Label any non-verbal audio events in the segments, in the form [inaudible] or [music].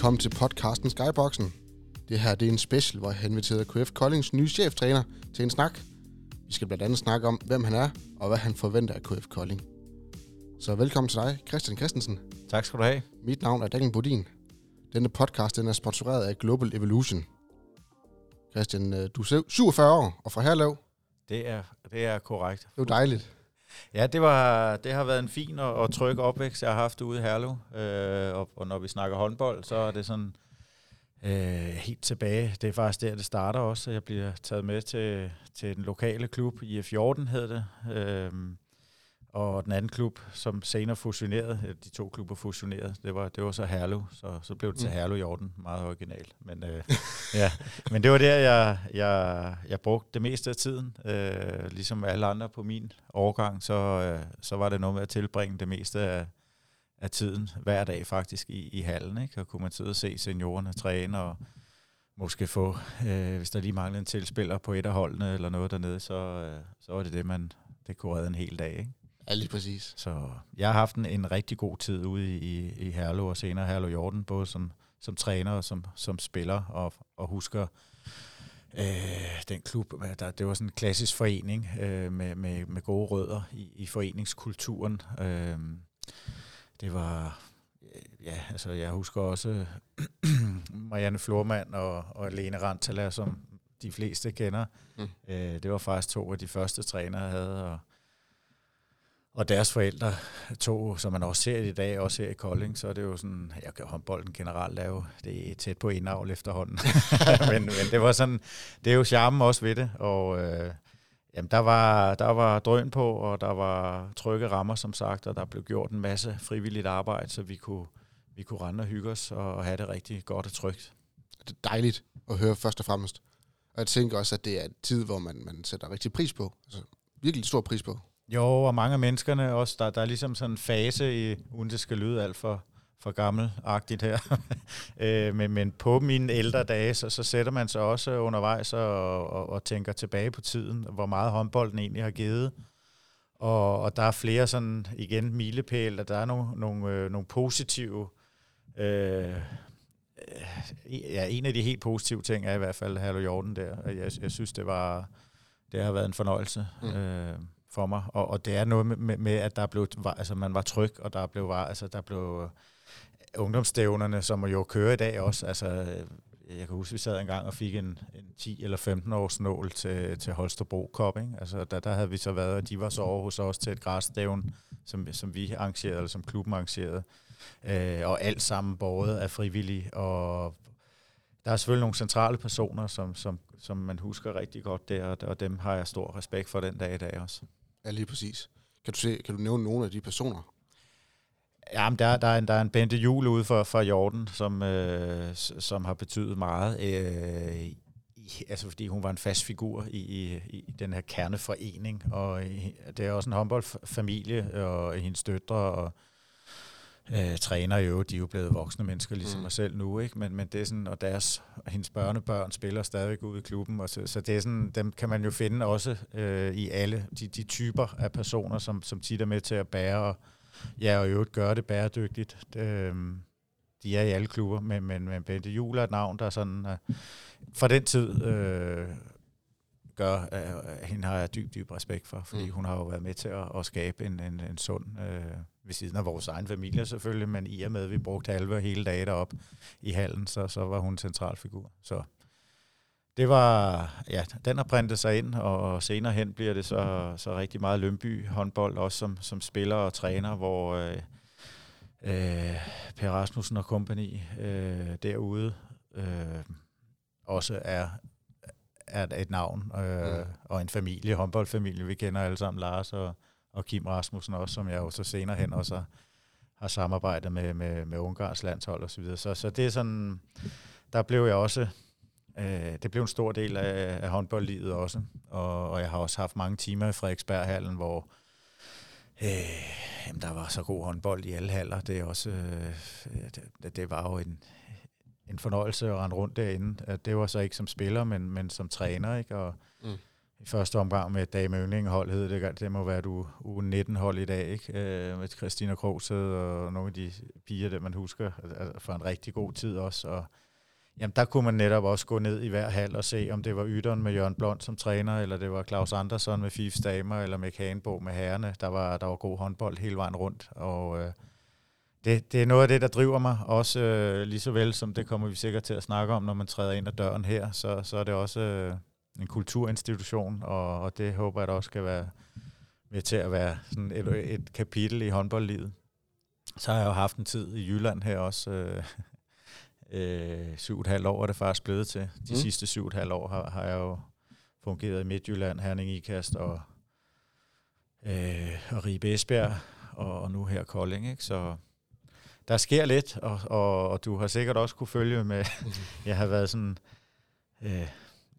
Velkommen til podcasten Skyboxen. Det her det er en special, hvor jeg har inviteret KF Koldings nye cheftræner til en snak. Vi skal blandt andet snakke om, hvem han er, og hvad han forventer af KF Kolding. Så velkommen til dig, Christian Christensen. Tak skal du have. Mit navn er Daniel Bodin. Denne podcast den er sponsoreret af Global Evolution. Christian, øh, du er 47 år og fra Herlev. Det er, det er korrekt. Det er jo dejligt. Ja, det, var, det har været en fin og, og tryg opvækst, jeg har haft ude i Herlev. Øh, og, og når vi snakker håndbold, så er det sådan øh, helt tilbage. Det er faktisk der, det starter også. Jeg bliver taget med til, til den lokale klub, IF14 hed det. Øh, og den anden klub, som senere fusionerede, de to klubber fusionerede, det var, det var så Herlev, så, så blev det til mm. Herlev Jorden, meget originalt. Men, øh, [laughs] ja. Men det var der, jeg, jeg, jeg brugte det meste af tiden. Øh, ligesom alle andre på min årgang, så, øh, så var det noget med at tilbringe det meste af, af tiden, hver dag faktisk, i, i hallen. Ikke? Og kunne man sidde og se seniorerne træne, og måske få, øh, hvis der lige manglede en tilspiller på et af holdene, eller noget dernede, så, øh, så var det det, man det kunne redde en hel dag. Ikke? Ja, lige præcis. Så jeg har haft en, en rigtig god tid ude i, i Herlev og senere Herlev Jorden, både som, som træner og som, som spiller, og, og husker øh, den klub, der, det var sådan en klassisk forening øh, med, med, med gode rødder i, i foreningskulturen. Øh, det var, ja, altså jeg husker også [clears throat] Marianne Flormand og, og Lene Rantala, som de fleste kender. Mm. Øh, det var faktisk to af de første trænere, jeg havde, og og deres forældre, to, som man også ser i dag, også her i Kolding, så er det jo sådan, jeg kan håndbolden generelt er jo, det er tæt på indavl efterhånden. [laughs] men, men, det var sådan, det er jo charmen også ved det, og øh, jamen, der, var, der var drøn på, og der var trygge rammer, som sagt, og der blev gjort en masse frivilligt arbejde, så vi kunne, vi kunne rende og hygge os og have det rigtig godt og trygt. Det er dejligt at høre først og fremmest. Og jeg tænker også, at det er en tid, hvor man, man sætter rigtig pris på. Altså virkelig stor pris på. Jo, og mange af menneskerne også, der, der er ligesom sådan en fase i, uden det skal lyde alt for, for gammelagtigt her. [laughs] øh, men, men på mine ældre dage, så, så sætter man sig også undervejs og, og, og tænker tilbage på tiden, hvor meget håndbolden egentlig har givet. Og, og der er flere sådan, igen, milepæl, og der er nogle, nogle, øh, nogle positive... Øh, ja, en af de helt positive ting er i hvert fald Hallo Jorden der. Jeg, jeg synes, det var det har været en fornøjelse. Mm. Øh, for mig, og, og det er noget med, med, med at der blev, altså man var tryg, og der blev, var, altså der blev øh, ungdomsstævnerne, som jo kører i dag også, altså øh, jeg kan huske, vi sad en gang og fik en, en 10 eller 15 års nål til, til Holstebro Cup, ikke? Altså der, der havde vi så været, og de var så over hos os til et græsstævn, som, som vi arrangerede, eller som klubben arrangerede, øh, og alt sammen båret af frivillige, og der er selvfølgelig nogle centrale personer, som, som, som man husker rigtig godt der, og dem har jeg stor respekt for den dag i dag også. Ja, lige præcis. Kan du, se, kan du nævne nogle af de personer? Ja, men der, der, er en, der er en Bente Jule ude for, for Jordan, som, øh, som har betydet meget. Øh, i, altså, fordi hun var en fast figur i, i, i den her kerneforening. Og i, det er også en håndboldfamilie, og hendes døtre, og øh, træner jo, de er jo blevet voksne mennesker, ligesom mm. mig selv nu, ikke? Men, men det er sådan, og deres, hendes børnebørn spiller stadig ud i klubben, og så, så det er sådan, dem kan man jo finde også øh, i alle de, de typer af personer, som, som tit er med til at bære, og, ja, og i øvrigt gøre det bæredygtigt. Øh, de er i alle klubber, men, men, men Bente Jul er et navn, der sådan, øh, for den tid øh, gør, øh, hende har jeg dyb, dyb respekt for, fordi mm. hun har jo været med til at, at skabe en, en, en sund øh, ved siden af vores egen familie selvfølgelig, men i og med, at vi brugte halve hele dagen derop i hallen, så, så var hun en central figur. Så det var, ja, den har printet sig ind, og senere hen bliver det så, så rigtig meget Lønby håndbold, også som, som spiller og træner, hvor øh, øh, Per Rasmussen og kompagni øh, derude øh, også er, er et navn øh, mm. og en familie, håndboldfamilie. Vi kender alle sammen Lars og og Kim Rasmussen også, som jeg jo så senere hen også har, har samarbejdet med, med, med Ungarns landshold osv. Så, videre. så, så det er sådan, der blev jeg også, øh, det blev en stor del af, af håndboldlivet også, og, og jeg har også haft mange timer i Frederiksberghallen, hvor øh, jamen, der var så god håndbold i alle haller. Det, er også, øh, det, det var jo en, en fornøjelse at rende rundt derinde. Det var så ikke som spiller, men, men som træner, ikke? Og, mm i første omgang med Dame Yndling-hold, hed det, det må være du u 19-hold i dag, ikke? Øh, med Christina Krogsted og nogle af de piger, der man husker altså for en rigtig god tid også. Og, jamen, der kunne man netop også gå ned i hver hal og se, om det var Yderen med Jørgen Blond som træner, eller det var Claus Andersson med Fifs Damer, eller med Kagenbo med herrene. Der var, der var god håndbold hele vejen rundt, og øh, det, det er noget af det, der driver mig, også øh, lige så vel som det kommer vi sikkert til at snakke om, når man træder ind ad døren her, så, så er det også... Øh, en kulturinstitution, og, og det håber jeg da også skal være med til at være sådan et, et kapitel i håndboldlivet. Så har jeg jo haft en tid i Jylland her også. Øh, øh, syv og et halvt år er det faktisk blevet til. De mm. sidste syv og et halvt år har, har jeg jo fungeret i Midtjylland, Herning Ikast og, øh, og Ribe Esbjerg, og, og nu her Kolding. Ikke? Så der sker lidt, og, og, og du har sikkert også kunne følge med. Mm. jeg har været sådan... Øh,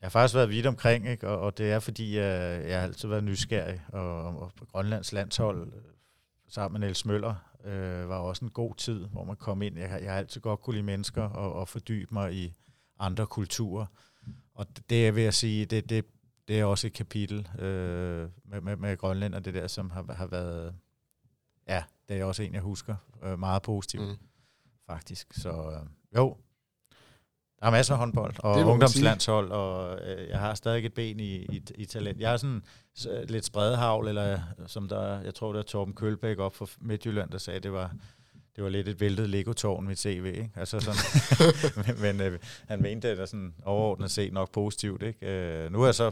jeg har faktisk været vidt omkring, ikke? Og, og det er fordi, jeg, jeg har altid været nysgerrig, og, og på Grønlands landshold sammen med Niels Møller øh, var også en god tid, hvor man kom ind. Jeg, jeg har altid godt kunne lide mennesker og, og fordybe mig i andre kulturer. Og det vil jeg sige, det, det, det er også et kapitel øh, med, med, med Grønland og det der, som har, har været, ja, det er også en, jeg husker øh, meget positivt, mm. faktisk. Så øh, jo, der er masser af håndbold og ungdomslandshold, og øh, jeg har stadig et ben i, i, i talent. Jeg har sådan så, lidt spredhavl, eller som der, jeg tror, det er Torben Kølbæk op fra Midtjylland, der sagde, det var, det var lidt et væltet Lego-tårn, mit CV. Ikke? Altså sådan, [laughs] men, men øh, han mente det er sådan overordnet set nok positivt. Ikke? Øh, nu er så,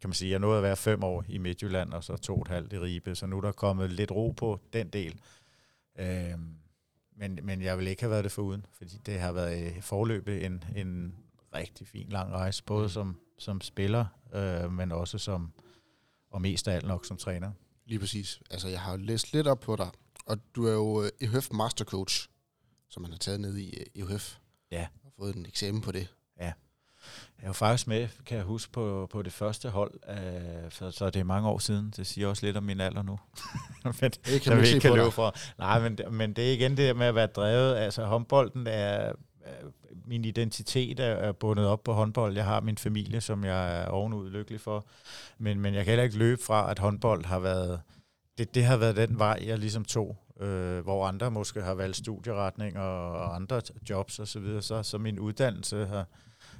kan man sige, jeg nåede at være fem år i Midtjylland, og så to og et halvt i Ribe, så nu er der kommet lidt ro på den del. Øh, men, men jeg vil ikke have været det foruden, fordi det har været i forløbet en, en rigtig fin lang rejse, både mm. som, som spiller, øh, men også som, og mest af alt nok som træner. Lige præcis. Altså, jeg har læst lidt op på dig, og du er jo EHF Mastercoach, som man har taget ned i EHF. Ja. Og fået en eksamen på det. Jeg var faktisk med, kan jeg huske, på, på det første hold, øh, for, så det er mange år siden. Det siger også lidt om min alder nu. [laughs] men, det kan man ikke kan løbe fra. Nej, men, men det er igen det med at være drevet. Altså håndbolden er, min identitet er, bundet op på håndbold. Jeg har min familie, som jeg er ovenud lykkelig for. Men, men jeg kan heller ikke løbe fra, at håndbold har været, det, det har været den vej, jeg ligesom tog. Øh, hvor andre måske har valgt studieretning og, og andre jobs osv., så, videre, så, så min uddannelse har,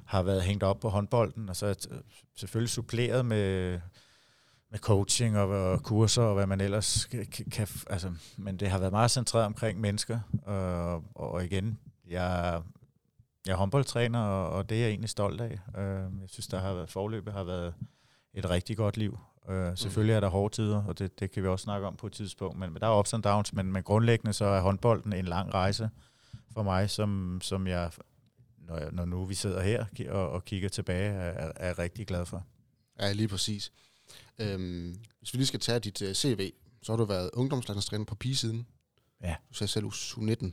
har været hængt op på håndbolden, og så selvfølgelig suppleret med, med coaching og, og kurser og hvad man ellers kan, kan altså, men det har været meget centreret omkring mennesker, øh, og, og igen, jeg, jeg er håndboldtræner, og, og det er jeg egentlig stolt af. Øh, jeg synes, der har været forløbet har været et rigtig godt liv. Øh, selvfølgelig er der hårde tider, og det, det kan vi også snakke om på et tidspunkt, men, men der er ups and downs, men, men grundlæggende så er håndbolden en lang rejse for mig, som, som jeg når, når nu vi sidder her og, og kigger tilbage, er, er rigtig glad for. Ja, lige præcis. Øhm, hvis vi lige skal tage dit uh, øh, CV, så har du været ungdomslandstræner på pigesiden. Ja. Du sagde selv U19.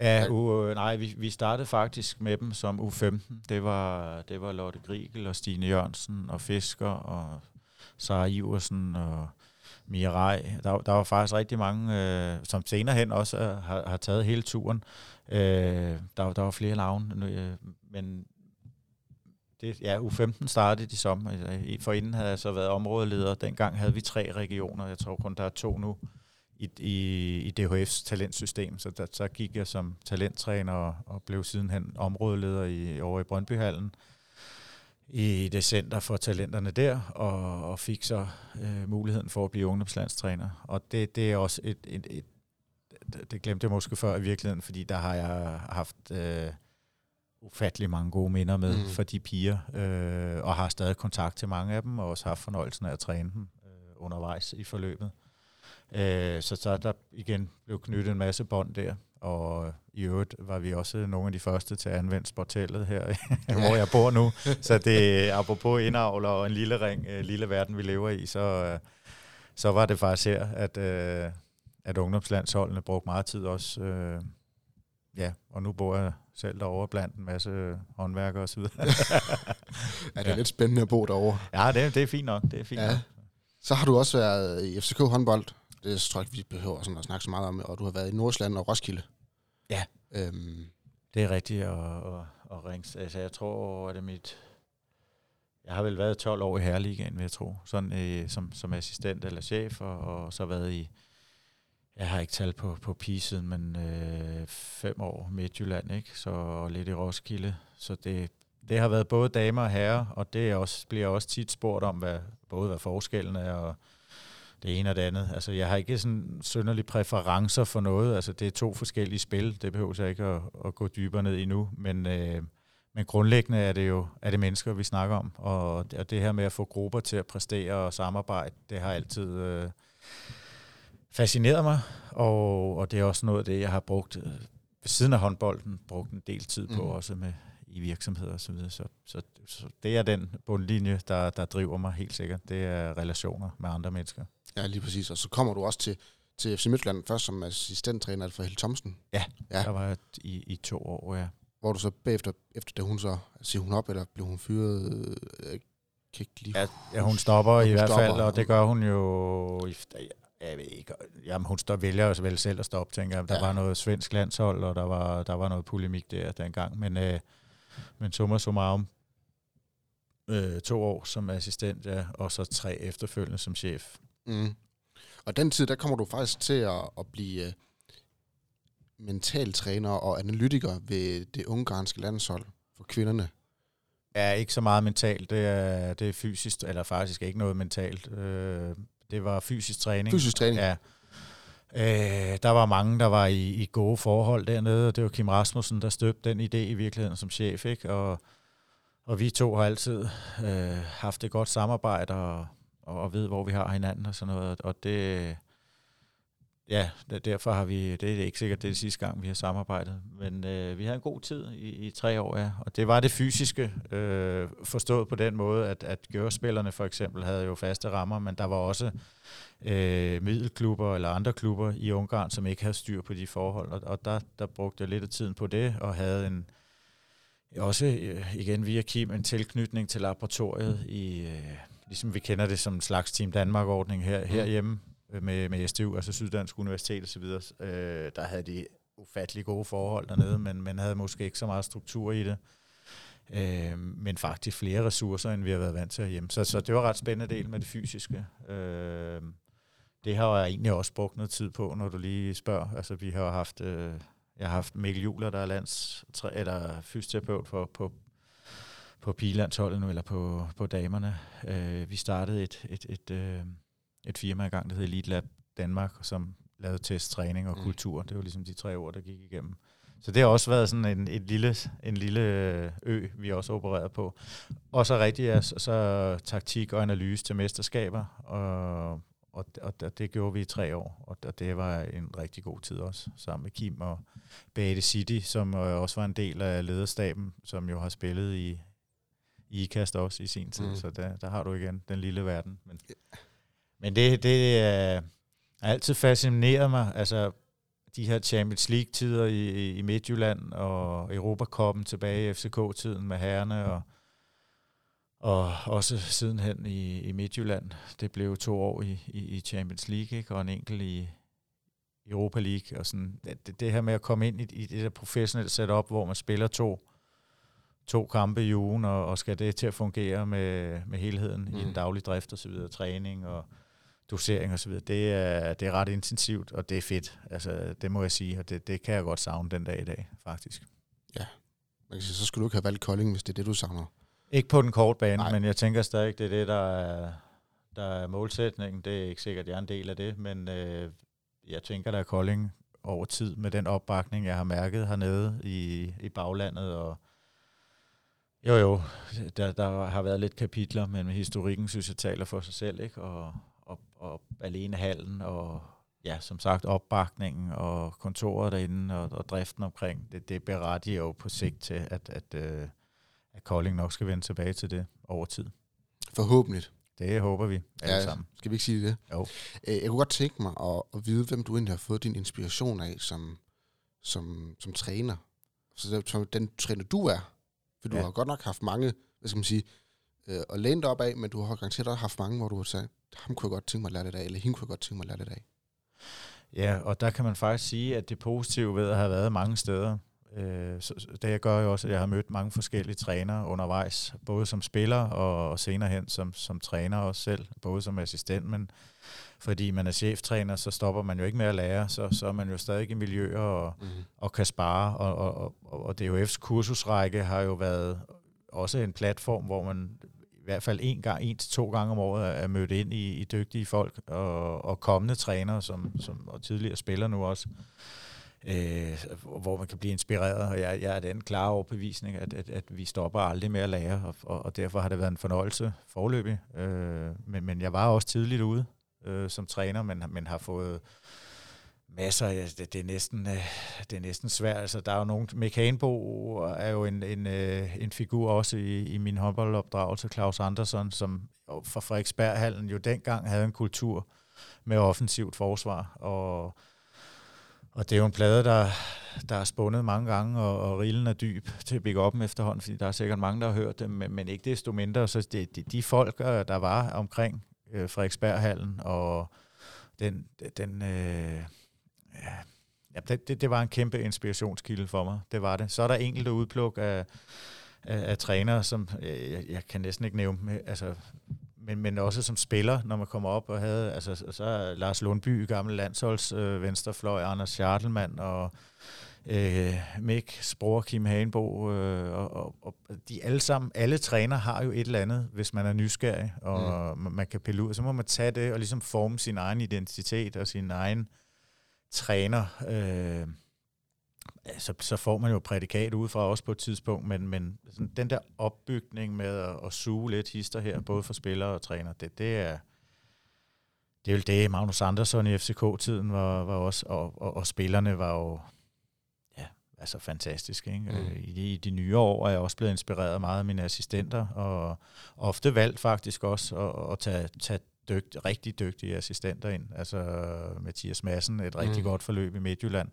Ja, u, nej, vi, vi startede faktisk med dem som U15. Det var, det var Lotte Grigel og Stine Jørgensen og Fisker og Sara Iversen og Mirai. Der, der var faktisk rigtig mange, øh, som senere hen også øh, har, har taget hele turen. Øh, der, der var flere navne, øh, men det, ja, U15 startede de som. Øh, for inden havde jeg så været områdeleder. Dengang havde vi tre regioner. Jeg tror kun, der er to nu i, i, i DHF's talentsystem. Så der, så gik jeg som talenttræner og, og blev sidenhen områdeleder i, over i Brøndbyhallen i det center for talenterne der, og, og fik så øh, muligheden for at blive ungdomslandstræner. Og det, det er også et, et, et det glemte jeg måske før i virkeligheden, fordi der har jeg haft øh, ufattelig mange gode minder med mm. for de piger, øh, og har stadig kontakt til mange af dem, og også haft fornøjelsen af at træne dem øh, undervejs i forløbet. Øh, så, så der igen blev knyttet en masse bånd der, og i øvrigt var vi også nogle af de første til at anvende sportellet her, [laughs] hvor jeg bor nu. Så det apropos indavler og en lille ring, øh, lille verden, vi lever i, så, øh, så var det faktisk her, at, øh, at ungdomslandsholdene brugte meget tid også. Øh, ja, og nu bor jeg selv derovre blandt en masse håndværkere og så videre. [laughs] ja, det er ja. lidt spændende at bo derovre. Ja, det, det er fint nok. Det er fint ja. nok. Så har du også været i FCK håndbold. Det tror jeg ikke, vi behøver sådan at snakke så meget om. Og du har været i Nordsjælland og Roskilde. Ja, øhm. det er rigtigt. Og, og, og rings. Altså, jeg tror, at det er mit jeg har vel været 12 år i Herreligaen, vil jeg tro, sådan, øh, som, som assistent eller chef, og, og så været i, jeg har ikke tal på, på pisen, men øh, fem år Midtjylland, ikke? Så og lidt i Roskilde. Så det, det har været både damer og herrer, og det er også, bliver også tit spurgt om, hvad, både hvad forskellen er, og det ene og det andet. Altså, jeg har ikke sådan sønderlige præferencer for noget. Altså, det er to forskellige spil. Det behøver jeg ikke at, at gå dybere ned i nu. Men, øh, men grundlæggende er det jo er det mennesker, vi snakker om. Og, og det her med at få grupper til at præstere og samarbejde, det har altid øh, fascineret mig. Og, og det er også noget af det, jeg har brugt øh, ved siden af håndbolden, brugt en del tid på, mm. også med i virksomheder osv. Så, videre. så, så, så det er den bundlinje, der, der driver mig helt sikkert. Det er relationer med andre mennesker. Ja, lige præcis. Og så kommer du også til, til FC Midtjylland først som assistenttræner for Helle Thomsen. Ja, ja, der var i, i to år, ja. Hvor du så bagefter, efter da hun så, siger hun op, eller blev hun fyret? Jeg kan ikke lige ja, ja, hun stopper hun i hvert fald, og det gør hun jo... Jeg ved ikke, jamen hun står, vælger også vel selv at stoppe, tænker jeg. Der ja. var noget svensk landshold, og der var, der var noget polemik der dengang, men, øh, men summa summarum, øh, to år som assistent, ja, og så tre efterfølgende som chef. Mm. Og den tid, der kommer du faktisk til at, at blive uh, mentaltræner og analytiker ved det ungarske landshold for kvinderne. Ja, ikke så meget mentalt. Det er, det er fysisk, eller faktisk ikke noget mentalt. Øh, det var fysisk træning. Fysisk træning? Ja. Øh, der var mange, der var i, i gode forhold dernede, og det var Kim Rasmussen, der støbte den idé i virkeligheden som chef. Ikke? Og, og vi to har altid øh, haft et godt samarbejde, og og, og ved, hvor vi har hinanden og sådan noget. Og det, ja, derfor har vi, det er ikke sikkert, det er det sidste gang, vi har samarbejdet, men øh, vi havde en god tid i, i tre år, ja. Og det var det fysiske, øh, forstået på den måde, at, at gørespillerne for eksempel havde jo faste rammer, men der var også øh, middelklubber eller andre klubber i Ungarn, som ikke havde styr på de forhold, og, og der, der brugte jeg lidt af tiden på det, og havde en, også øh, igen via Kim en tilknytning til laboratoriet i, øh, ligesom vi kender det som en slags Team Danmark-ordning her, mm. herhjemme øh, med, med SDU, altså Syddansk Universitet osv., øh, der havde de ufattelig gode forhold dernede, men man havde måske ikke så meget struktur i det. Øh, men faktisk flere ressourcer, end vi har været vant til hjemme. Så, så det var ret spændende del med det fysiske. Øh, det har jeg egentlig også brugt noget tid på, når du lige spørger. Altså, vi har haft, øh, jeg har haft Mikkel Juler, der er lands, eller fysioterapeut for, på, på pigelandsholdet nu, eller på, på damerne. Øh, vi startede et, et, et, øh, et firma i gang, der hedder Elite Lab Danmark, som lavede test, træning og mm. kultur. Det var ligesom de tre år, der gik igennem. Så det har også været sådan en, et lille, en lille ø, vi også opereret på. Og så rigtig ja, så, så taktik og analyse til mesterskaber, og, og, og det gjorde vi i tre år, og, og det var en rigtig god tid også, sammen med Kim og Bate City, som også var en del af lederstaben, som jo har spillet i, i IKAST også i sin tid, mm. så der, der har du igen den lille verden. Men, men det, det er, har altid fascineret mig, altså de her Champions League-tider i, i Midtjylland og Europakoppen tilbage i FCK-tiden med herrene og, og også sidenhen i, i Midtjylland. Det blev to år i, i, i Champions League ikke? og en enkelt i Europa League. Og sådan, det, det her med at komme ind i, i det der professionelle setup, hvor man spiller to to kampe i ugen, og, og skal det til at fungere med, med helheden mm. i en mm. daglig drift og så videre, træning og dosering og så videre. Det er, det er ret intensivt, og det er fedt. Altså, det må jeg sige, og det, det kan jeg godt savne den dag i dag, faktisk. Ja, man kan sige, så skulle du ikke have valgt Kolding, hvis det er det, du savner. Ikke på den korte bane, Nej. men jeg tænker stadig, det er det, der er, der er målsætningen. Det er ikke sikkert, at jeg er en del af det, men øh, jeg tænker, der er Kolding over tid med den opbakning, jeg har mærket hernede i, i baglandet, og jo, jo. Der, der har været lidt kapitler, men historikken synes jeg taler for sig selv, ikke? Og, og, og alene hallen, og ja, som sagt opbakningen, og kontoret derinde, og, og driften omkring, det, det berettiger jo på sigt til, at, at, øh, at Kolding nok skal vende tilbage til det over tid. Forhåbentlig. Det håber vi alle ja, sammen. Skal vi ikke sige det? Jo. Jeg kunne godt tænke mig at, at vide, hvem du egentlig har fået din inspiration af som, som, som træner. Så den træner du er, for du ja. har godt nok haft mange, hvad skal man sige, øh, at læne dig op af, men du har garanteret også haft mange, hvor du har sagt, ham kunne jeg godt tænke mig at lære det af, eller hende kunne jeg godt tænke mig at lære det af. Ja, og der kan man faktisk sige, at det positive ved at have været mange steder, Øh, så, det gør jo også, at jeg har mødt mange forskellige trænere undervejs, både som spiller og, og senere hen som, som træner også selv, både som assistent, men fordi man er cheftræner, så stopper man jo ikke med at lære, så, så er man jo stadig i miljøer og, mm. og kan spare, og, og, og, og DHF's kursusrække har jo været også en platform, hvor man i hvert fald en gang, en til to gange om året er mødt ind i, i dygtige folk og, og kommende trænere, som, som og tidligere spiller nu også øh, hvor man kan blive inspireret, og jeg, jeg er den klare overbevisning, at, at, at vi stopper aldrig med at lære, og, og, og derfor har det været en fornøjelse forløbig. Øh, men, men jeg var også tidligt ude øh, som træner, men, men har fået masser, ja, altså, det, det, er næsten, øh, det er næsten svært. Altså, der er jo nogen, Mick er jo en, en, øh, en figur også i, i min håndboldopdragelse, Claus Andersson, som fra Frederiksberghallen jo dengang havde en kultur med offensivt forsvar, og og det er jo en plade, der, der er spundet mange gange, og, og rillen er dyb til at bygge op efterhånden, fordi der er sikkert mange, der har hørt det, men, men ikke desto mindre. Så det, de, de folk, øh, der var omkring øh, Frederiksberghallen, og den, den øh, ja, ja, det, det, det var en kæmpe inspirationskilde for mig. Det var det. Så er der enkelte udpluk af, af, af trænere, som øh, jeg, jeg kan næsten ikke nævne, øh, altså men, men også som spiller, når man kommer op og havde, altså så er Lars Lundby, gammel landsholds øh, venstrefløj, Anders Schartelmann og øh, Mick Spror, Kim Hagenbo, øh, og, og, og, de alle sammen, alle træner har jo et eller andet, hvis man er nysgerrig, og mm. man, kan pille ud, så må man tage det og ligesom forme sin egen identitet og sin egen træner. Øh, så, så får man jo prædikat udefra også på et tidspunkt, men, men sådan, den der opbygning med at, at suge lidt hister her, både for spillere og træner, det, det er det er jo det, Magnus Andersson i FCK-tiden var, var også, og, og, og spillerne var jo altså fantastiske. Ikke? Mm. Øh, I, de, I de nye år er jeg også blevet inspireret meget af mine assistenter, og ofte valgt faktisk også at, at tage, tage dygt, rigtig dygtige assistenter ind. Altså Mathias Madsen, et rigtig mm. godt forløb i Midtjylland,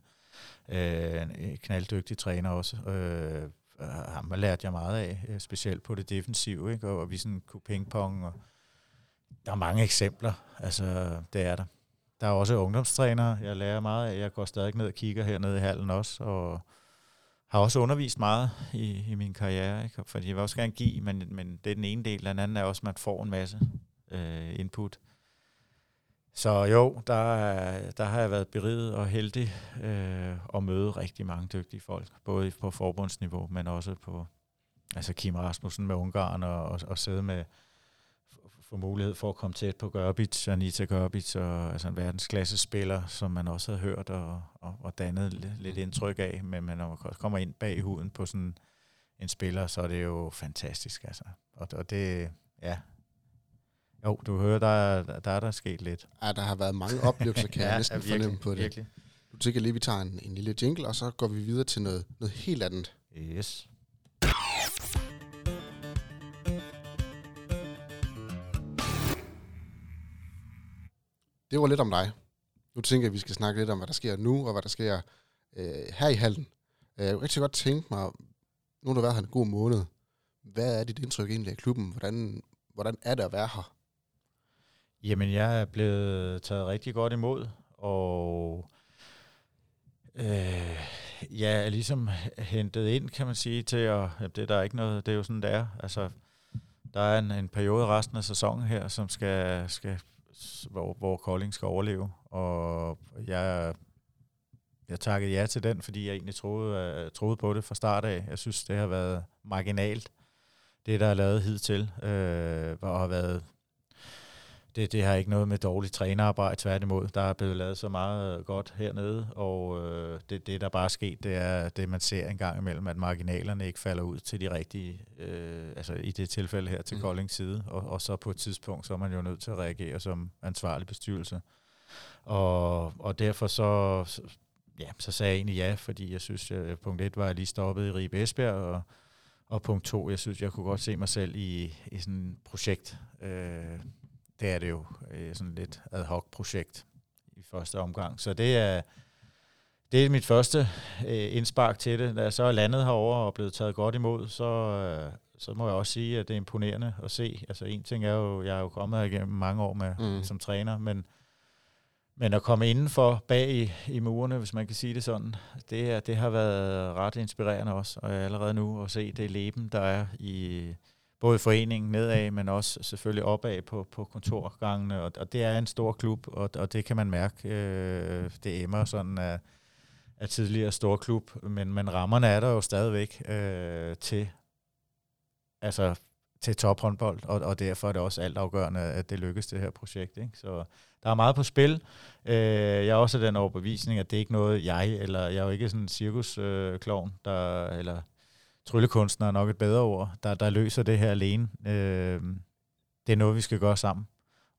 Øh, en knalddygtig træner også. Øh, ham lærte jeg meget af, øh, specielt på det defensive, ikke? og vi sådan kunne pingpong. Og der er mange eksempler, altså det er der. Der er også ungdomstrænere, jeg lærer meget af. Jeg går stadig ned og kigger hernede i hallen også, og har også undervist meget i, i min karriere, ikke? fordi jeg vil også gerne give, men, men det er den ene del. Den anden er også, at man får en masse øh, input. Så jo, der, der har jeg været beriget og heldig øh, at møde rigtig mange dygtige folk, både på forbundsniveau, men også på altså Kim Rasmussen med Ungarn og, og, og sidde med få mulighed for at komme tæt på Gørbic, Anita Gørbic, og altså en verdensklasse spiller, som man også havde hørt og, og, og dannet lidt, lidt indtryk af, men, men når man kommer ind bag huden på sådan en spiller, så er det jo fantastisk. Altså. Og, og det, ja, jo, du hører, der er der, er der sket lidt. Ja, der har været mange oplevelser, kan [laughs] ja, jeg næsten ja, virkelig, fornemme på det. Virkelig. Du tænker lige, vi tager en, en lille jingle, og så går vi videre til noget, noget helt andet. Yes. Det var lidt om dig. Nu tænker jeg, at vi skal snakke lidt om, hvad der sker nu, og hvad der sker øh, her i hallen. Øh, jeg kunne rigtig godt tænke mig, nu har du været her en god måned, hvad er dit indtryk egentlig af klubben? Hvordan, hvordan er det at være her? Jamen, jeg er blevet taget rigtig godt imod, og øh, jeg er ligesom hentet ind, kan man sige, til at, det der er ikke noget, det er jo sådan, det er. Altså, der er en, en periode resten af sæsonen her, som skal, skal hvor, hvor Kolding skal overleve, og jeg, jeg takkede ja til den, fordi jeg egentlig troede, uh, troede på det fra start af. Jeg synes, det har været marginalt, det der er lavet hidtil, øh, og har været det, det har ikke noget med dårligt trænerarbejde, tværtimod. Der er blevet lavet så meget godt hernede, og øh, det, det, der bare er sket, det er det, man ser en gang imellem, at marginalerne ikke falder ud til de rigtige, øh, altså i det tilfælde her til mm. Koldings side, og, og så på et tidspunkt, så er man jo nødt til at reagere som ansvarlig bestyrelse. Og, og derfor så, ja, så sagde jeg egentlig ja, fordi jeg synes, at punkt et var, at jeg lige stoppet i Ribe Esbjerg, og, og punkt to, jeg synes, jeg kunne godt se mig selv i, i sådan et projekt, øh, det er det jo øh, sådan lidt ad hoc projekt i første omgang. Så det er, det er mit første øh, indspark til det. Da jeg så er landet herover og blevet taget godt imod, så, øh, så må jeg også sige, at det er imponerende at se. Altså en ting er jo, jeg er jo kommet her igennem mange år med, mm. som træner, men, men at komme indenfor bag i, i murene, hvis man kan sige det sådan, det, det har været ret inspirerende også, og allerede nu at se det leben, der er i både foreningen nedad, men også selvfølgelig opad på, på kontorgangene, og, og det er en stor klub, og, og det kan man mærke, øh, det emmer sådan af, af tidligere stor klub, men, men rammerne er der jo stadigvæk øh, til, altså til tophåndbold, og, og derfor er det også altafgørende, at det lykkes, det her projekt. Ikke? Så der er meget på spil. Øh, jeg er også den overbevisning, at det er ikke noget, jeg, eller jeg er jo ikke sådan en cirkusklovn, øh, der, eller tryllekunstner er nok et bedre ord, der, der løser det her alene. Øh, det er noget, vi skal gøre sammen.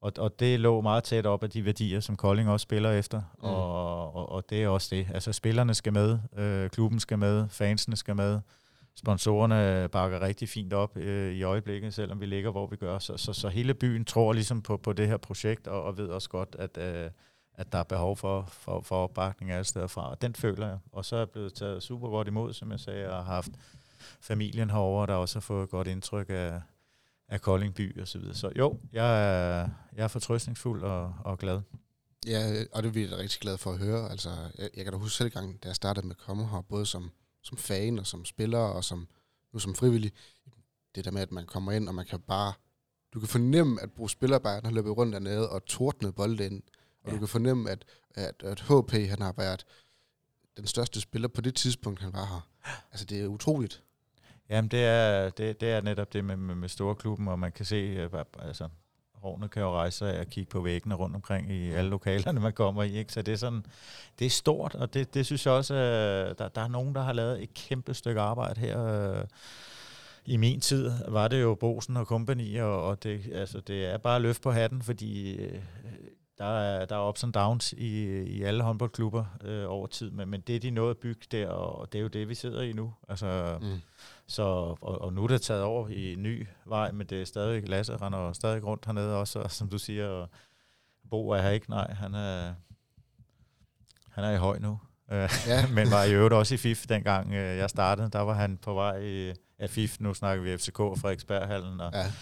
Og, og det lå meget tæt op af de værdier, som Kolding også spiller efter. Mm. Og, og, og det er også det. Altså spillerne skal med, øh, klubben skal med, fansene skal med. Sponsorerne bakker rigtig fint op øh, i øjeblikket, selvom vi ligger, hvor vi gør. Så, så, så hele byen tror ligesom på, på det her projekt, og, og ved også godt, at, øh, at der er behov for, for, for opbakning alle steder fra. Og den føler jeg. Og så er jeg blevet taget super godt imod, som jeg sagde, og har haft familien herover, der også har fået godt indtryk af, af Kolding by og så videre. Så jo, jeg er, jeg er fortrøstningsfuld og, og glad. Ja, og det er vi da rigtig glade for at høre. Altså, jeg, jeg kan da huske selv gang, da jeg startede med at komme her, både som, som fan og som spiller og som, nu som frivillig, det der med, at man kommer ind, og man kan bare, du kan fornemme, at Bruce Spillerbejen har løbet rundt dernede og tordnet bolde ind, og ja. du kan fornemme, at, at, at HP, han har været den største spiller på det tidspunkt, han var her. Altså, det er utroligt. Jamen, det er, det, det er netop det med, med, med store klubben, og man kan se, øh, altså, hårene kan jo rejse sig og kigge på væggene rundt omkring i alle lokalerne, man kommer i. Ikke? Så det er, sådan, det er stort, og det, det synes jeg også, øh, der, der er nogen, der har lavet et kæmpe stykke arbejde her. Øh, I min tid var det jo Bosen og kompagni, og, og det, altså, det er bare løft på hatten, fordi der er, der er ups and downs i, i alle håndboldklubber øh, over tid, men, men det er de noget at bygge der, og det er jo det, vi sidder i nu. Altså, mm. så, og, og nu er det taget over i en ny vej, men det er stadig, Lasse render stadig rundt hernede også, og, som du siger, og Bo er her ikke, nej, han er, han er i høj nu. Øh, ja. [laughs] men var i øvrigt også i FIF, dengang øh, jeg startede. Der var han på vej i ja, FIF, nu snakker vi FCK og Frederiksberghallen, og ja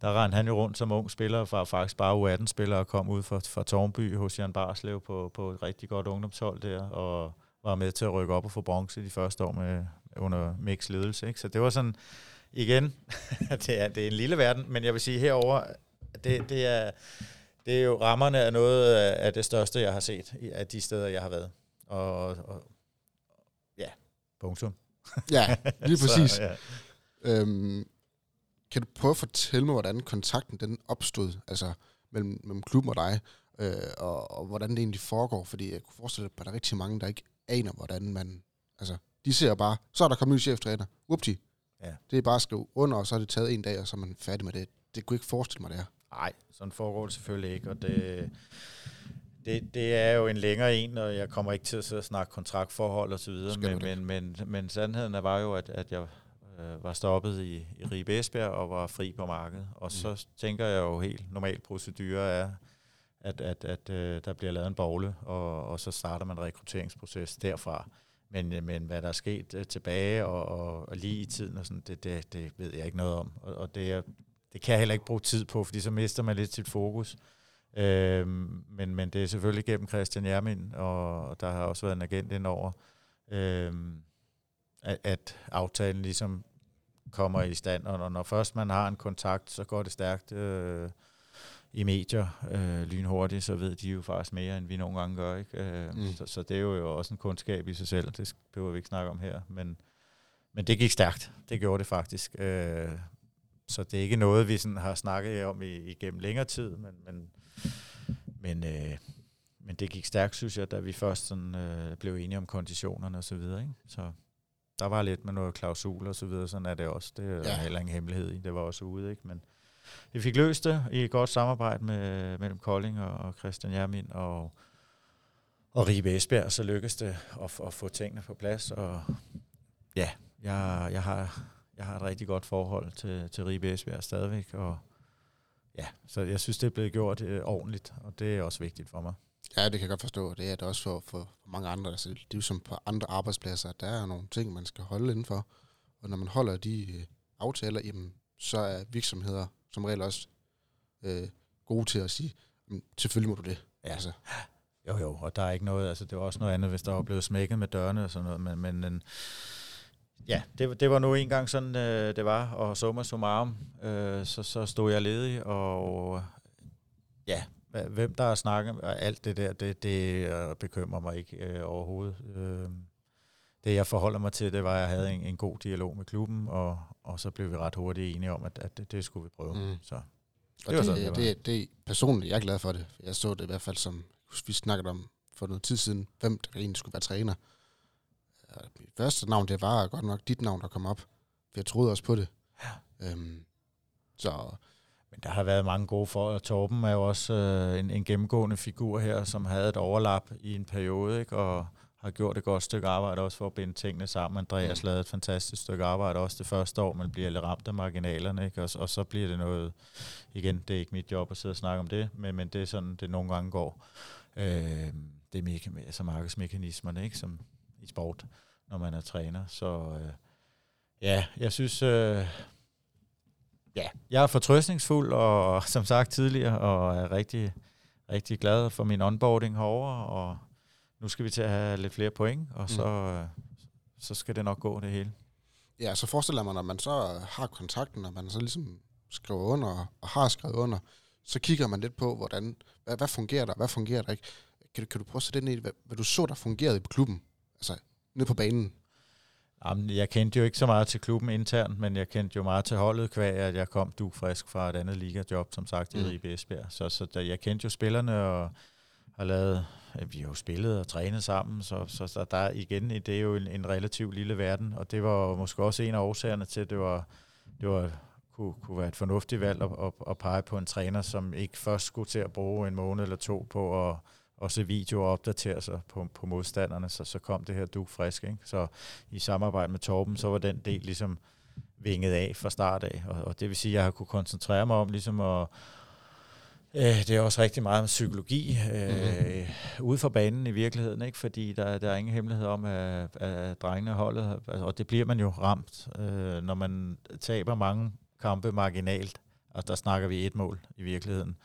der rendte han jo rundt som ung spiller, var faktisk bare U18-spiller og kom ud fra, fra Tornby hos Jan Barslev på, på et rigtig godt ungdomshold der, og var med til at rykke op og få bronze de første år med, under Mix ledelse. Ikke? Så det var sådan, igen, [laughs] det, er, det er en lille verden, men jeg vil sige herover det, det, er, det er jo rammerne af noget af det største, jeg har set af de steder, jeg har været. Og, og ja, punktum. Ja, lige [laughs] præcis. Så, ja. Øhm, kan du prøve at fortælle mig, hvordan kontakten den opstod, altså mellem, mellem klubben og dig, øh, og, og hvordan det egentlig foregår? Fordi jeg kunne forestille mig, at der er rigtig mange, der ikke aner, hvordan man... Altså, de ser bare, så er der kommet en ny cheftræner. Upti. Ja. Det er bare at skrive under, og så er det taget en dag, og så er man færdig med det. Det kunne ikke forestille mig, det er. Nej, sådan foregår det selvfølgelig ikke, og det, det, det er jo en længere en, og jeg kommer ikke til at sidde og snakke kontraktforhold og så videre, men, men, men, men sandheden er var jo, at, at jeg øh, var stoppet i, i Ribe Esbjerg og var fri på markedet. Og mm. så tænker jeg jo helt normal procedure er, at, at, at øh, der bliver lavet en bogle, og, og så starter man en rekrutteringsproces derfra. Men, øh, men hvad der er sket øh, tilbage og, og, og lige i tiden, og sådan, det, det, det ved jeg ikke noget om. Og, og det, er, det kan jeg heller ikke bruge tid på, fordi så mister man lidt sit fokus. Øhm, men, men det er selvfølgelig gennem Christian Jermin, og der har også været en agent indover, øhm, at, at aftalen ligesom kommer i stand, og når først man har en kontakt, så går det stærkt øh, i medier øh, lynhurtigt, så ved de jo faktisk mere, end vi nogle gange gør. Ikke? Øh, mm. så, så det er jo også en kundskab i sig selv, det behøver vi ikke snakke om her, men, men det gik stærkt, det gjorde det faktisk. Øh, så det er ikke noget, vi sådan har snakket om i, igennem længere tid, men, men, men, øh, men det gik stærkt, synes jeg, da vi først sådan, øh, blev enige om konditionerne og så videre. Ikke? Så der var lidt med noget klausul og så videre, sådan er det også. Det er ja. heller ingen hemmelighed i, det var også ude, ikke? Men vi fik løst det i et godt samarbejde med, mellem Kolding og, og Christian Jermin og, og Ribe Esbjerg, så lykkedes det at, at få tingene på plads, og ja, jeg, jeg, har, jeg har et rigtig godt forhold til, til Ribe Esbjerg stadigvæk, og ja, så jeg synes, det er blevet gjort øh, ordentligt, og det er også vigtigt for mig. Ja, det kan jeg godt forstå. Det er det også for, for, mange andre. Altså, det er jo som på andre arbejdspladser, der er nogle ting, man skal holde indenfor. Og når man holder de øh, aftaler, jamen, så er virksomheder som regel også øh, gode til at sige, selvfølgelig må du det. Ja. Altså, Jo, jo, og der er ikke noget, altså det var også noget andet, hvis der var blevet smækket med dørene og sådan noget, men, men en, ja, det, det var nu engang sådan, øh, det var, og summa summarum, øh, så, så stod jeg ledig, og ja, hvem der har snakket, og alt det der, det, det øh, bekymrer mig ikke øh, overhovedet. Øh, det jeg forholder mig til, det var, at jeg havde en, en god dialog med klubben, og, og så blev vi ret hurtigt enige om, at, at det, det skulle vi prøve. Mm. Så det, og det, sådan, det, det, det, personligt, jeg er glad for det. Jeg så det i hvert fald som, vi snakkede om for noget tid siden, hvem der egentlig skulle være træner. Mit første navn, det var godt nok dit navn, der kom op. For jeg troede også på det. Ja. Øhm, så men der har været mange gode for. Torben er jo også øh, en, en gennemgående figur her, som havde et overlap i en periode, ikke? og har gjort et godt stykke arbejde også for at binde tingene sammen. Andreas mm. lavede et fantastisk stykke arbejde også det første år, man bliver lidt ramt af marginalerne, ikke? Og, og så bliver det noget, igen, det er ikke mit job at sidde og snakke om det, men, men det er sådan, det nogle gange går. Øh, det er mega, altså markedsmekanismerne, ikke? Som i sport, når man er træner. Så øh, ja, jeg synes, øh, ja, jeg er fortrøstningsfuld, og som sagt tidligere, og er rigtig, rigtig glad for min onboarding herover og nu skal vi til at have lidt flere point, og mm. så, så skal det nok gå det hele. Ja, så forestiller man, når man så har kontakten, og man så ligesom skriver under, og har skrevet under, så kigger man lidt på, hvordan, hvad, hvad fungerer der, hvad fungerer der ikke. Kan du, kan du prøve at sætte ind i, hvad, hvad du så, der fungerede i klubben, altså nede på banen? Jamen, jeg kendte jo ikke så meget til klubben internt, men jeg kendte jo meget til holdet, kvæg at jeg kom du frisk fra et andet ligajob, som sagt, i mm. Ribe Esbjerg. Så, så der, jeg kendte jo spillerne, og har lavet, vi har jo spillet og trænet sammen, så, så, så der igen, det er jo en, en relativt lille verden, og det var måske også en af årsagerne til, at det var, det var kunne, kunne være et fornuftigt valg at, at, at pege på en træner, som ikke først skulle til at bruge en måned eller to på at, og se videoer og opdatere sig på, på modstanderne, så, så kom det her duk frisk. Ikke? Så i samarbejde med Torben, så var den del ligesom vinget af fra start af, og, og det vil sige, at jeg har kunne koncentrere mig om ligesom at Øh, det er også rigtig meget om psykologi øh, mm-hmm. ude for banen i virkeligheden, ikke? fordi der, der er ingen hemmelighed om, at, at drengene holdet, og det bliver man jo ramt, øh, når man taber mange kampe marginalt, og der snakker vi et mål i virkeligheden,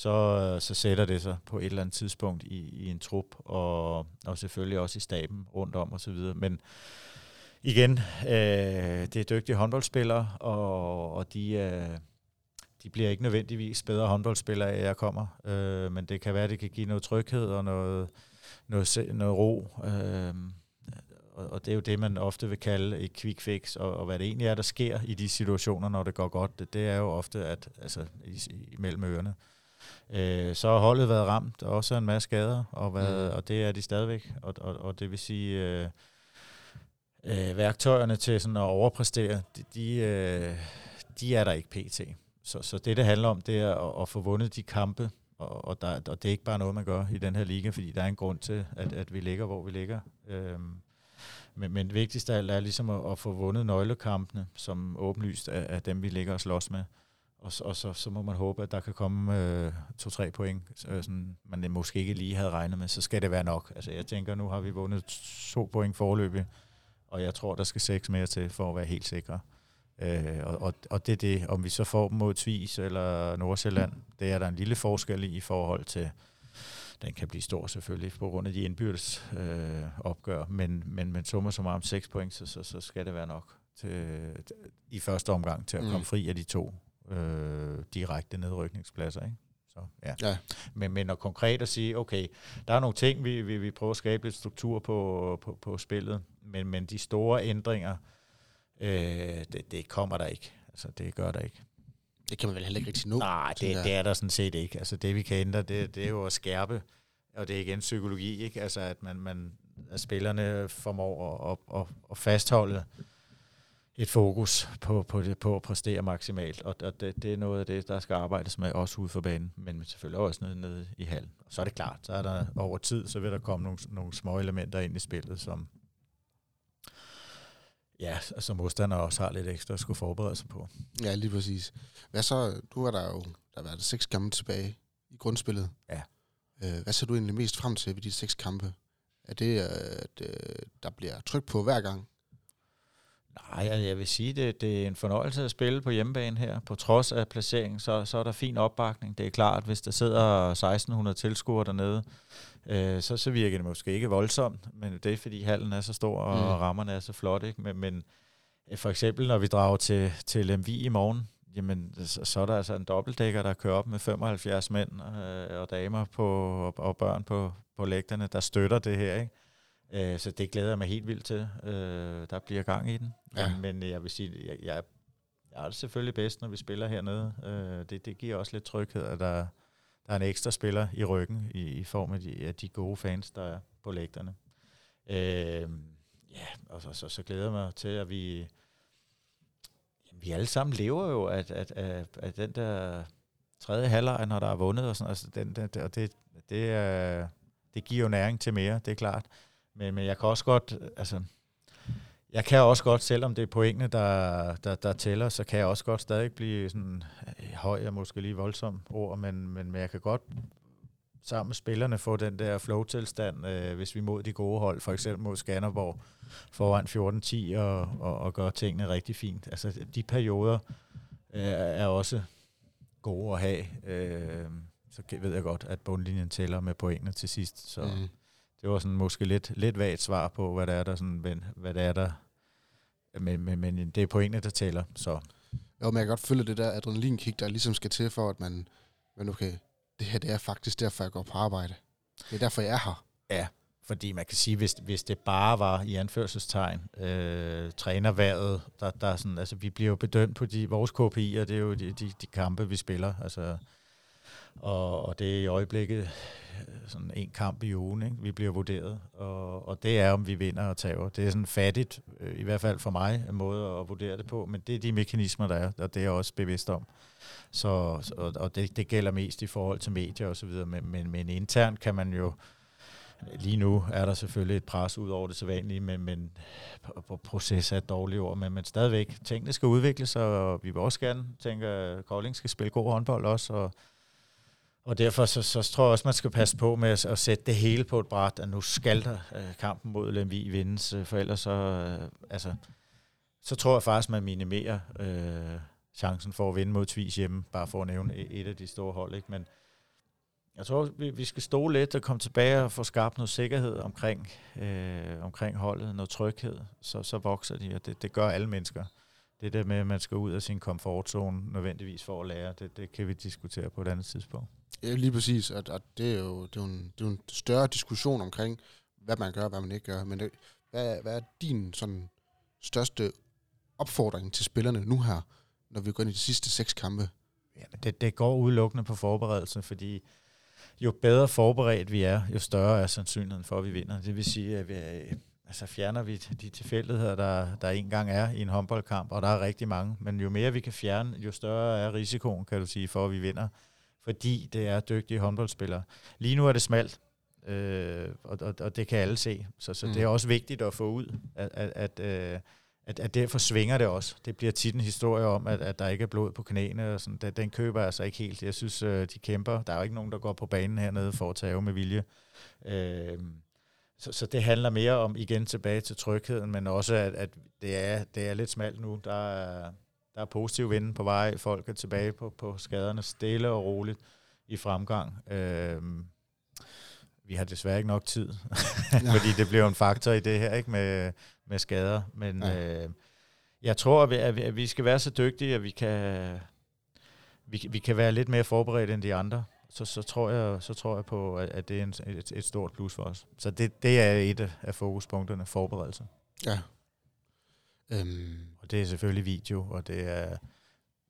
så, øh, så sætter det sig på et eller andet tidspunkt i, i en trup, og, og selvfølgelig også i staben rundt om osv. Men igen, øh, det er dygtige håndboldspillere, og, og de. Øh, de bliver ikke nødvendigvis bedre håndboldspillere af, jeg kommer, øh, men det kan være, det kan give noget tryghed og noget, noget, noget ro. Øh, og det er jo det, man ofte vil kalde et quick fix, og, og hvad det egentlig er, der sker i de situationer, når det går godt, det, det er jo ofte, at altså, imellem ørerne. Øh, så har holdet været ramt, og også en masse skader, og, hvad, mm. og det er de stadigvæk, og, og, og det vil sige, øh, øh, værktøjerne til sådan at overpræstere, de, de, øh, de er der ikke pt. Så, så det, det handler om, det er at, at få vundet de kampe, og, og, der, og det er ikke bare noget, man gør i den her liga, fordi der er en grund til, at, at vi ligger, hvor vi ligger. Øhm, men, men det vigtigste af alt er ligesom at, at få vundet nøglekampene, som åbenlyst er, er dem, vi ligger og slås med. Og, og så, så må man håbe, at der kan komme øh, to-tre point, øh, sådan, man måske ikke lige havde regnet med, så skal det være nok. Altså jeg tænker, nu har vi vundet to point forløbig, og jeg tror, der skal seks mere til for at være helt sikre. Øh, og, og, og det er det, om vi så får dem mod Tvis eller Nordsjælland, det er der en lille forskel i i forhold til, den kan blive stor selvfølgelig på grund af de indbyrdes øh, opgør, men, men, men summer som om 6 point, så, så, så skal det være nok til, i første omgang til at komme mm. fri af de to øh, direkte nedrykningspladser. Ikke? Så, ja. ja. Men, men at konkret at sige, okay, der er nogle ting, vi, vi, vi prøver at skabe lidt struktur på, på, på spillet, men, men de store ændringer, Øh, det, det kommer der ikke. Altså, det gør der ikke. Det kan man vel heller ikke rigtig nå? Nej, det, det er der sådan set ikke. Altså, det vi kan ændre, det, det er jo at skærpe, og det er igen psykologi, ikke? Altså, at man, man at spillerne formår at, at, at fastholde et fokus på, på, det, på at præstere maksimalt, og det, det er noget af det, der skal arbejdes med også ude for banen, men selvfølgelig også nede, nede i hallen. Så er det klart, så er der over tid, så vil der komme nogle, nogle små elementer ind i spillet, som, Ja, altså modstander også har lidt ekstra at skulle forberede sig på. Ja, lige præcis. Hvad så, du har der jo, der har været seks kampe tilbage i grundspillet. Ja. Øh, hvad ser du egentlig mest frem til ved de seks kampe? Er det, at øh, der bliver tryk på hver gang? Nej, jeg, vil sige, det, det er en fornøjelse at spille på hjemmebane her. På trods af placeringen, så, så er der fin opbakning. Det er klart, hvis der sidder 1600 tilskuere dernede, øh, så, så virker det måske ikke voldsomt, men det er fordi hallen er så stor, og mm. rammerne er så flotte. Ikke? Men, men øh, for eksempel, når vi drager til, til Lemvi i morgen, jamen, så, så er der altså en dobbeltdækker, der kører op med 75 mænd øh, og damer på, og, og børn på, på lægterne, der støtter det her. Ikke? Øh, så det glæder jeg mig helt vildt til. Øh, der bliver gang i den. Ja. Men, jeg vil sige, jeg, jeg, jeg er det selvfølgelig bedst, når vi spiller hernede. Øh, det, det giver også lidt tryghed, at der, der er en ekstra spiller i ryggen i, i form af de, af de gode fans, der er på lægterne. Øh, ja, og så, så, så glæder jeg mig til, at vi, vi alle sammen lever jo at, at, at, at den der tredje halvleg, når der er vundet, og sådan, altså den, den, og det, det, er, det giver jo næring til mere, det er klart. Men, men jeg kan også godt, altså, jeg kan også godt, selvom det er pointene, der, der, der tæller, så kan jeg også godt stadig blive sådan øh, høj og måske lige voldsom ord, men, men, men jeg kan godt sammen med spillerne få den der flow-tilstand, øh, hvis vi mod de gode hold, for eksempel mod Skanderborg, foran 14-10 og, og, og gøre tingene rigtig fint. Altså de perioder øh, er også gode at have. Øh, så ved jeg godt, at bundlinjen tæller med pointene til sidst. Så, mm det var sådan måske lidt, lidt vagt svar på, hvad der er der, sådan, hvad der er der, men, men, men det er pointene, der tæller, så. Jo, men jeg kan godt følge det der adrenalinkick, der ligesom skal til for, at man, men okay, det her det er faktisk derfor, jeg går på arbejde. Det er derfor, jeg er her. Ja, fordi man kan sige, hvis, hvis det bare var i anførselstegn øh, trænerværet, der, der sådan, altså vi bliver jo bedømt på de, vores KPI'er, det er jo de, de, de kampe, vi spiller, altså og, og det er i øjeblikket sådan en kamp i ugen, ikke? vi bliver vurderet, og, og det er, om vi vinder og taber. Det er sådan fattigt, øh, i hvert fald for mig, en måde at vurdere det på, men det er de mekanismer, der er, og det er jeg også bevidst om. Så, og, og det, det gælder mest i forhold til medier og så videre, men, men, men internt kan man jo, Lige nu er der selvfølgelig et pres ud over det sædvanlige, men, men proces er et dårligt ord, men, men stadigvæk, tingene skal udvikle sig, og vi vil også gerne tænke, at Kolding skal spille god håndbold også, og og derfor så, så tror jeg også, man skal passe på med at, at sætte det hele på et bræt, at nu skal der øh, kampen mod Lemvi vindes, øh, for ellers så, øh, altså, så tror jeg faktisk, man minimerer øh, chancen for at vinde mod Tvis hjemme, bare for at nævne e-, et af de store hold. Ikke? Men jeg tror, vi, vi skal stå lidt og komme tilbage og få skabt noget sikkerhed omkring, øh, omkring holdet, noget tryghed, så, så vokser de, og det, det gør alle mennesker. Det der med, at man skal ud af sin komfortzone nødvendigvis for at lære, det, det kan vi diskutere på et andet tidspunkt. Ja, lige præcis. At, at det, er jo, det, er jo en, det er jo en større diskussion omkring, hvad man gør hvad man ikke gør. Men det, hvad, hvad er din sådan største opfordring til spillerne nu her, når vi går ind i de sidste seks kampe? Ja, det, det går udelukkende på forberedelse, fordi jo bedre forberedt vi er, jo større er sandsynligheden for, at vi vinder. Det vil sige, at vi, altså fjerner vi de tilfældigheder, der, der engang er i en håndboldkamp, og der er rigtig mange, men jo mere vi kan fjerne, jo større er risikoen, kan du sige, for at vi vinder fordi det er dygtige håndboldspillere. Lige nu er det smalt, øh, og, og, og det kan alle se. Så, så mm. det er også vigtigt at få ud, at, at, at, øh, at, at derfor svinger det også. Det bliver tit en historie om, at, at der ikke er blod på knæene. Og sådan. Den, den køber jeg så ikke helt. Jeg synes, øh, de kæmper. Der er jo ikke nogen, der går på banen hernede for at tage med vilje. Øh, så, så det handler mere om, igen tilbage til trygheden, men også, at, at det, er, det er lidt smalt nu. Der er, der er positiv vind på vej. Folk er tilbage på, på skaderne stille og roligt i fremgang. Øh, vi har desværre ikke nok tid, [laughs] fordi det bliver en faktor i det her ikke med, med skader. Men ja. øh, jeg tror, at vi, at vi skal være så dygtige, at vi kan, vi, vi kan være lidt mere forberedt end de andre. Så, så, tror, jeg, så tror jeg på, at, at det er en, et, et stort plus for os. Så det, det er et af fokuspunkterne, forberedelse. Ja. Øhm, det er selvfølgelig video, og det er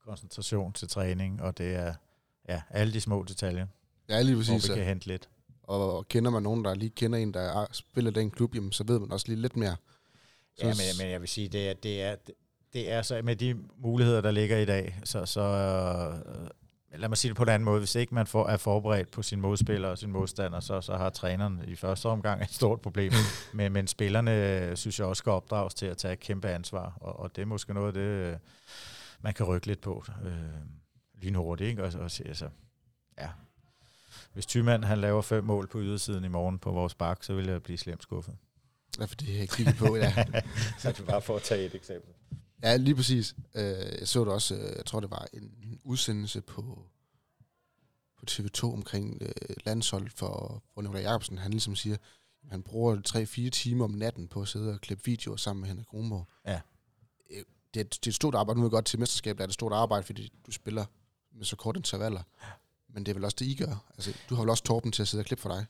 koncentration til træning, og det er ja, alle de små detaljer, ja, lige præcis, hvor vi kan hente lidt. Og, og kender man nogen, der lige kender en, der spiller den klub, jamen, så ved man også lige lidt mere. Så ja, men, men jeg vil sige, det er, det er, det er så med de muligheder, der ligger i dag, så, så lad mig sige det på en anden måde, hvis ikke man får, er forberedt på sin modspiller og sin modstander, så, så har træneren i første omgang et stort problem. [laughs] men, men spillerne synes jeg også skal opdrages til at tage et kæmpe ansvar, og, og det er måske noget af det, man kan rykke lidt på øh, lynhurtigt. Ikke? Og, og, altså, ja. Hvis Thymann han laver fem mål på ydersiden i morgen på vores bak, så vil jeg blive slemt skuffet. Ja, for det har jeg kigget på, ja. [laughs] så det bare for at tage et eksempel. Ja, lige præcis. Øh, jeg så det også, øh, jeg tror det var en udsendelse på, på TV2 omkring øh, landshold for, for Nicolai Jacobsen. Han ligesom siger, han bruger 3-4 timer om natten på at sidde og klippe videoer sammen med Henrik Kronborg. Ja. Det er, det er et stort arbejde. Nu er det godt til mesterskab, der er det et stort arbejde, fordi du spiller med så kort intervaller. Men det er vel også det, I gør. Altså, du har vel også Torben til at sidde og klippe for dig?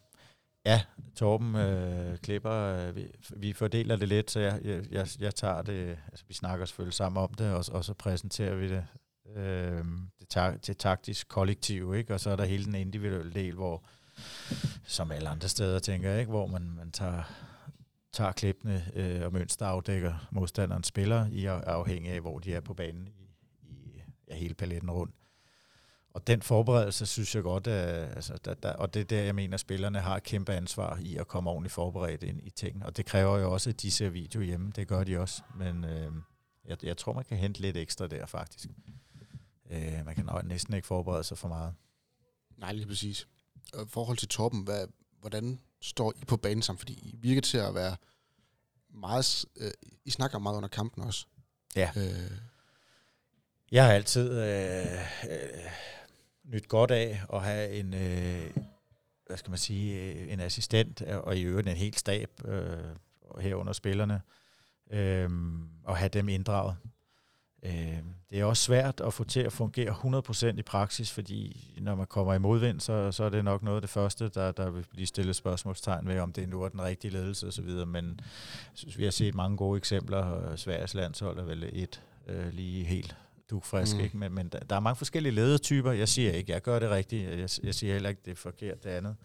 Ja, Torben øh, klipper, øh, vi, vi fordeler det lidt, så jeg, jeg, jeg, jeg tager det, altså vi snakker selvfølgelig sammen om det, og, og så præsenterer vi det, øh, det, ta- det taktisk kollektiv, ikke? og så er der hele den individuelle del, hvor, som alle andre steder, tænker ikke? hvor man, man tager, tager klippene øh, og mønsterafdækker modstanderens spillere, i afhængig af, hvor de er på banen i, i ja, hele paletten rundt. Og den forberedelse, synes jeg godt, at, altså, der, der, og det er der, jeg mener, at spillerne har et kæmpe ansvar i at komme ordentligt forberedt ind i ting. Og det kræver jo også, at de ser video hjemme. Det gør de også. Men øh, jeg, jeg tror, man kan hente lidt ekstra der, faktisk. Øh, man kan nok næsten ikke forberede sig for meget. Nej, lige præcis. Og i forhold til Torben, hvad, hvordan står I på banen sammen? Fordi I virker til at være meget... Øh, I snakker meget under kampen også. Ja. Øh, Jeg har altid øh, øh, nyt godt af at have en, øh, hvad skal man sige, øh, en assistent, øh, og i øvrigt en hel stab, øh, herunder spillerne, øh, og have dem inddraget. Øh, det er også svært at få til at fungere 100% i praksis, fordi når man kommer i modvind, så, så er det nok noget af det første, der, der vil blive stillet spørgsmålstegn ved, om det nu er den rigtige ledelse osv., men jeg synes, vi har set mange gode eksempler. Sveriges landshold er vel et øh, lige helt dugfrisk, Mm. mm. ikke? Men, men der, der er mange forskellige ledertyper. Jeg siger ikke, jeg gør det rigtigt. Jeg, jeg siger heller ikke, det er forkert det andet.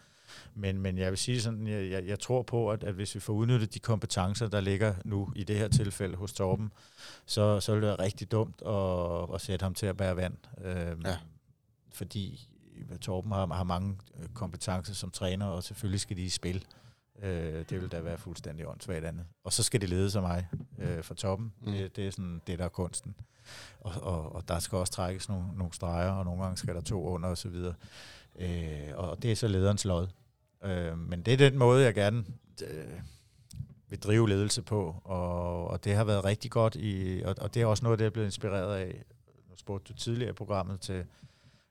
Men, men jeg vil sige sådan, jeg, jeg, jeg tror på, at, at hvis vi får udnyttet de kompetencer, der ligger nu i det her tilfælde hos Torben, så, så vil det være rigtig dumt at, at sætte ham til at bære vand. Øhm, Ja. Fordi Torben har, har mange kompetencer som træner, og selvfølgelig skal de i spil. Øh, det vil da være fuldstændig åndssvagt andet. Og så skal det lede sig mig øh, fra toppen. Mm. Det, det er sådan det, der er kunsten. Og, og, og der skal også trækkes nogle, nogle streger, og nogle gange skal der to under osv. Øh, og det er så lederens lod. Øh, men det er den måde, jeg gerne øh, vil drive ledelse på, og, og det har været rigtig godt, i, og, og det er også noget, det er blevet inspireret af. Nu spurgte du tidligere i programmet til,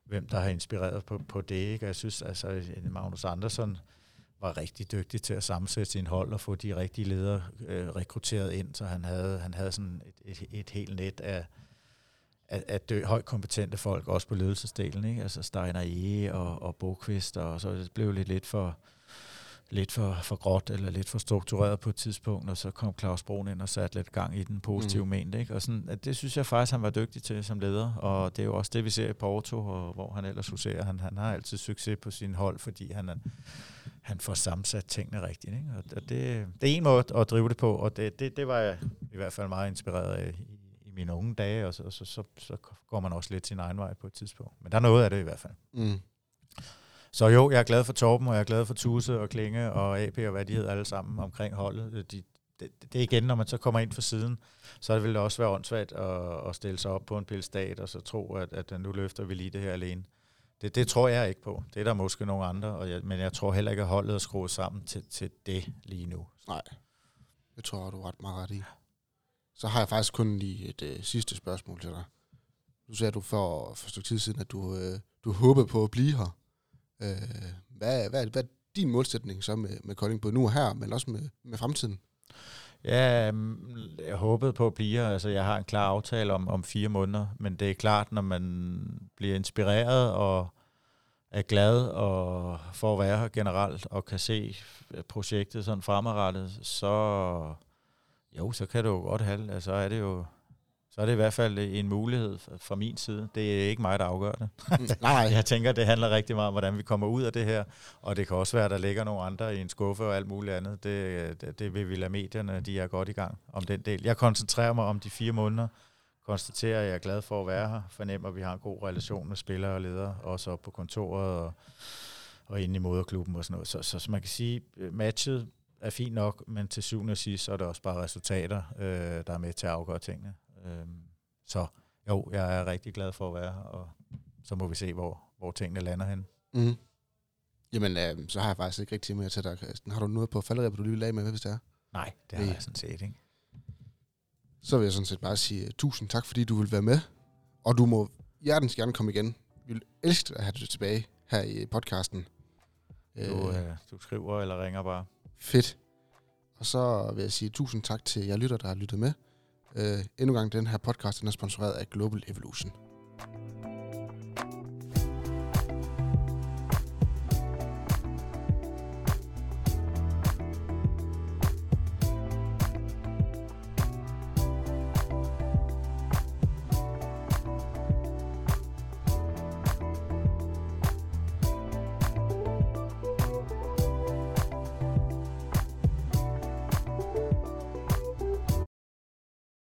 hvem der har inspireret på, på det. Ikke? Og jeg synes, altså, Magnus Andersson var rigtig dygtig til at sammensætte sin hold og få de rigtige ledere øh, rekrutteret ind, så han havde, han havde sådan et, et, et helt net af, af, af dø, højt kompetente folk, også på ledelsesdelen, ikke? altså Steiner E. og, og Bokvist, og så det blev lidt, lidt for lidt for, for gråt eller lidt for struktureret på et tidspunkt, og så kom Claus Brun ind og satte lidt gang i den positive mm. mente. Ikke? Og sådan, at det synes jeg faktisk, han var dygtig til som leder, og det er jo også det, vi ser i Porto, og hvor han ellers huserer. Han, han har altid succes på sin hold, fordi han, er, han får sammensat tingene rigtigt. Ikke? Og det, det er en måde at drive det på, og det, det, det var jeg i hvert fald meget inspireret af i, i mine unge dage, og så, så, så, så går man også lidt sin egen vej på et tidspunkt. Men der er noget af det i hvert fald. mm. Så jo, jeg er glad for Torben, og jeg er glad for Tuse og Klinge og AP og hvad de hedder alle sammen omkring holdet. De, det, det er igen, når man så kommer ind fra siden, så vil det også være åndssvagt at, at stille sig op på en pilstat og så tro, at, at nu løfter vi lige det her alene. Det, det tror jeg ikke på. Det er der måske nogle andre, og jeg, men jeg tror heller ikke, at holdet er skruet sammen til, til det lige nu. Nej, det tror jeg, du er ret meget ret i. Så har jeg faktisk kun lige et øh, sidste spørgsmål til dig. Du sagde du for, for et stykke tid siden, at du, øh, du håbede på at blive her. Øh, hvad, hvad, hvad er din målsætning så med, med Kolding, både nu og her, men også med, med fremtiden? Ja, mm, jeg håbede på at blive her. Altså, jeg har en klar aftale om, om fire måneder, men det er klart, når man bliver inspireret og er glad og for at være her generelt og kan se øh, projektet sådan fremadrettet, så jo, så kan det jo godt have, altså er det jo så er det i hvert fald en mulighed fra min side. Det er ikke mig, der afgør det. Mm, [laughs] nej, Jeg tænker, det handler rigtig meget om, hvordan vi kommer ud af det her. Og det kan også være, at der ligger nogle andre i en skuffe og alt muligt andet. Det, det, det vil vi lade medierne, de er godt i gang om den del. Jeg koncentrerer mig om de fire måneder. Konstaterer, at jeg er glad for at være her. Fornemmer, at vi har en god relation med spillere og ledere. Også op på kontoret og, og inde i moderklubben og sådan noget. Så, så, så man kan sige, at matchet er fint nok, men til syvende og sidst, så er det også bare resultater, øh, der er med til at afgøre tingene. Øh, så jo, jeg er rigtig glad for at være her, og så må vi se, hvor, hvor tingene lander hen. Mm. Jamen, øh, så har jeg faktisk ikke rigtig mere til dig, Christian. Har du noget på falderæbet, du lige vil lage med, hvis det er? Nej, det har Nej. jeg sådan set ikke. Så vil jeg sådan set bare sige uh, tusind tak, fordi du vil være med. Og du må hjertens gerne komme igen. Vi vil elske at have dig tilbage her i podcasten. Du, Øh, øh, du skriver eller ringer bare. Fedt. Og så vil jeg sige tusind tak til jer lytter, der har lyttet med. Øh, endnu en gang, den her podcast den er sponsoreret af Global Evolution.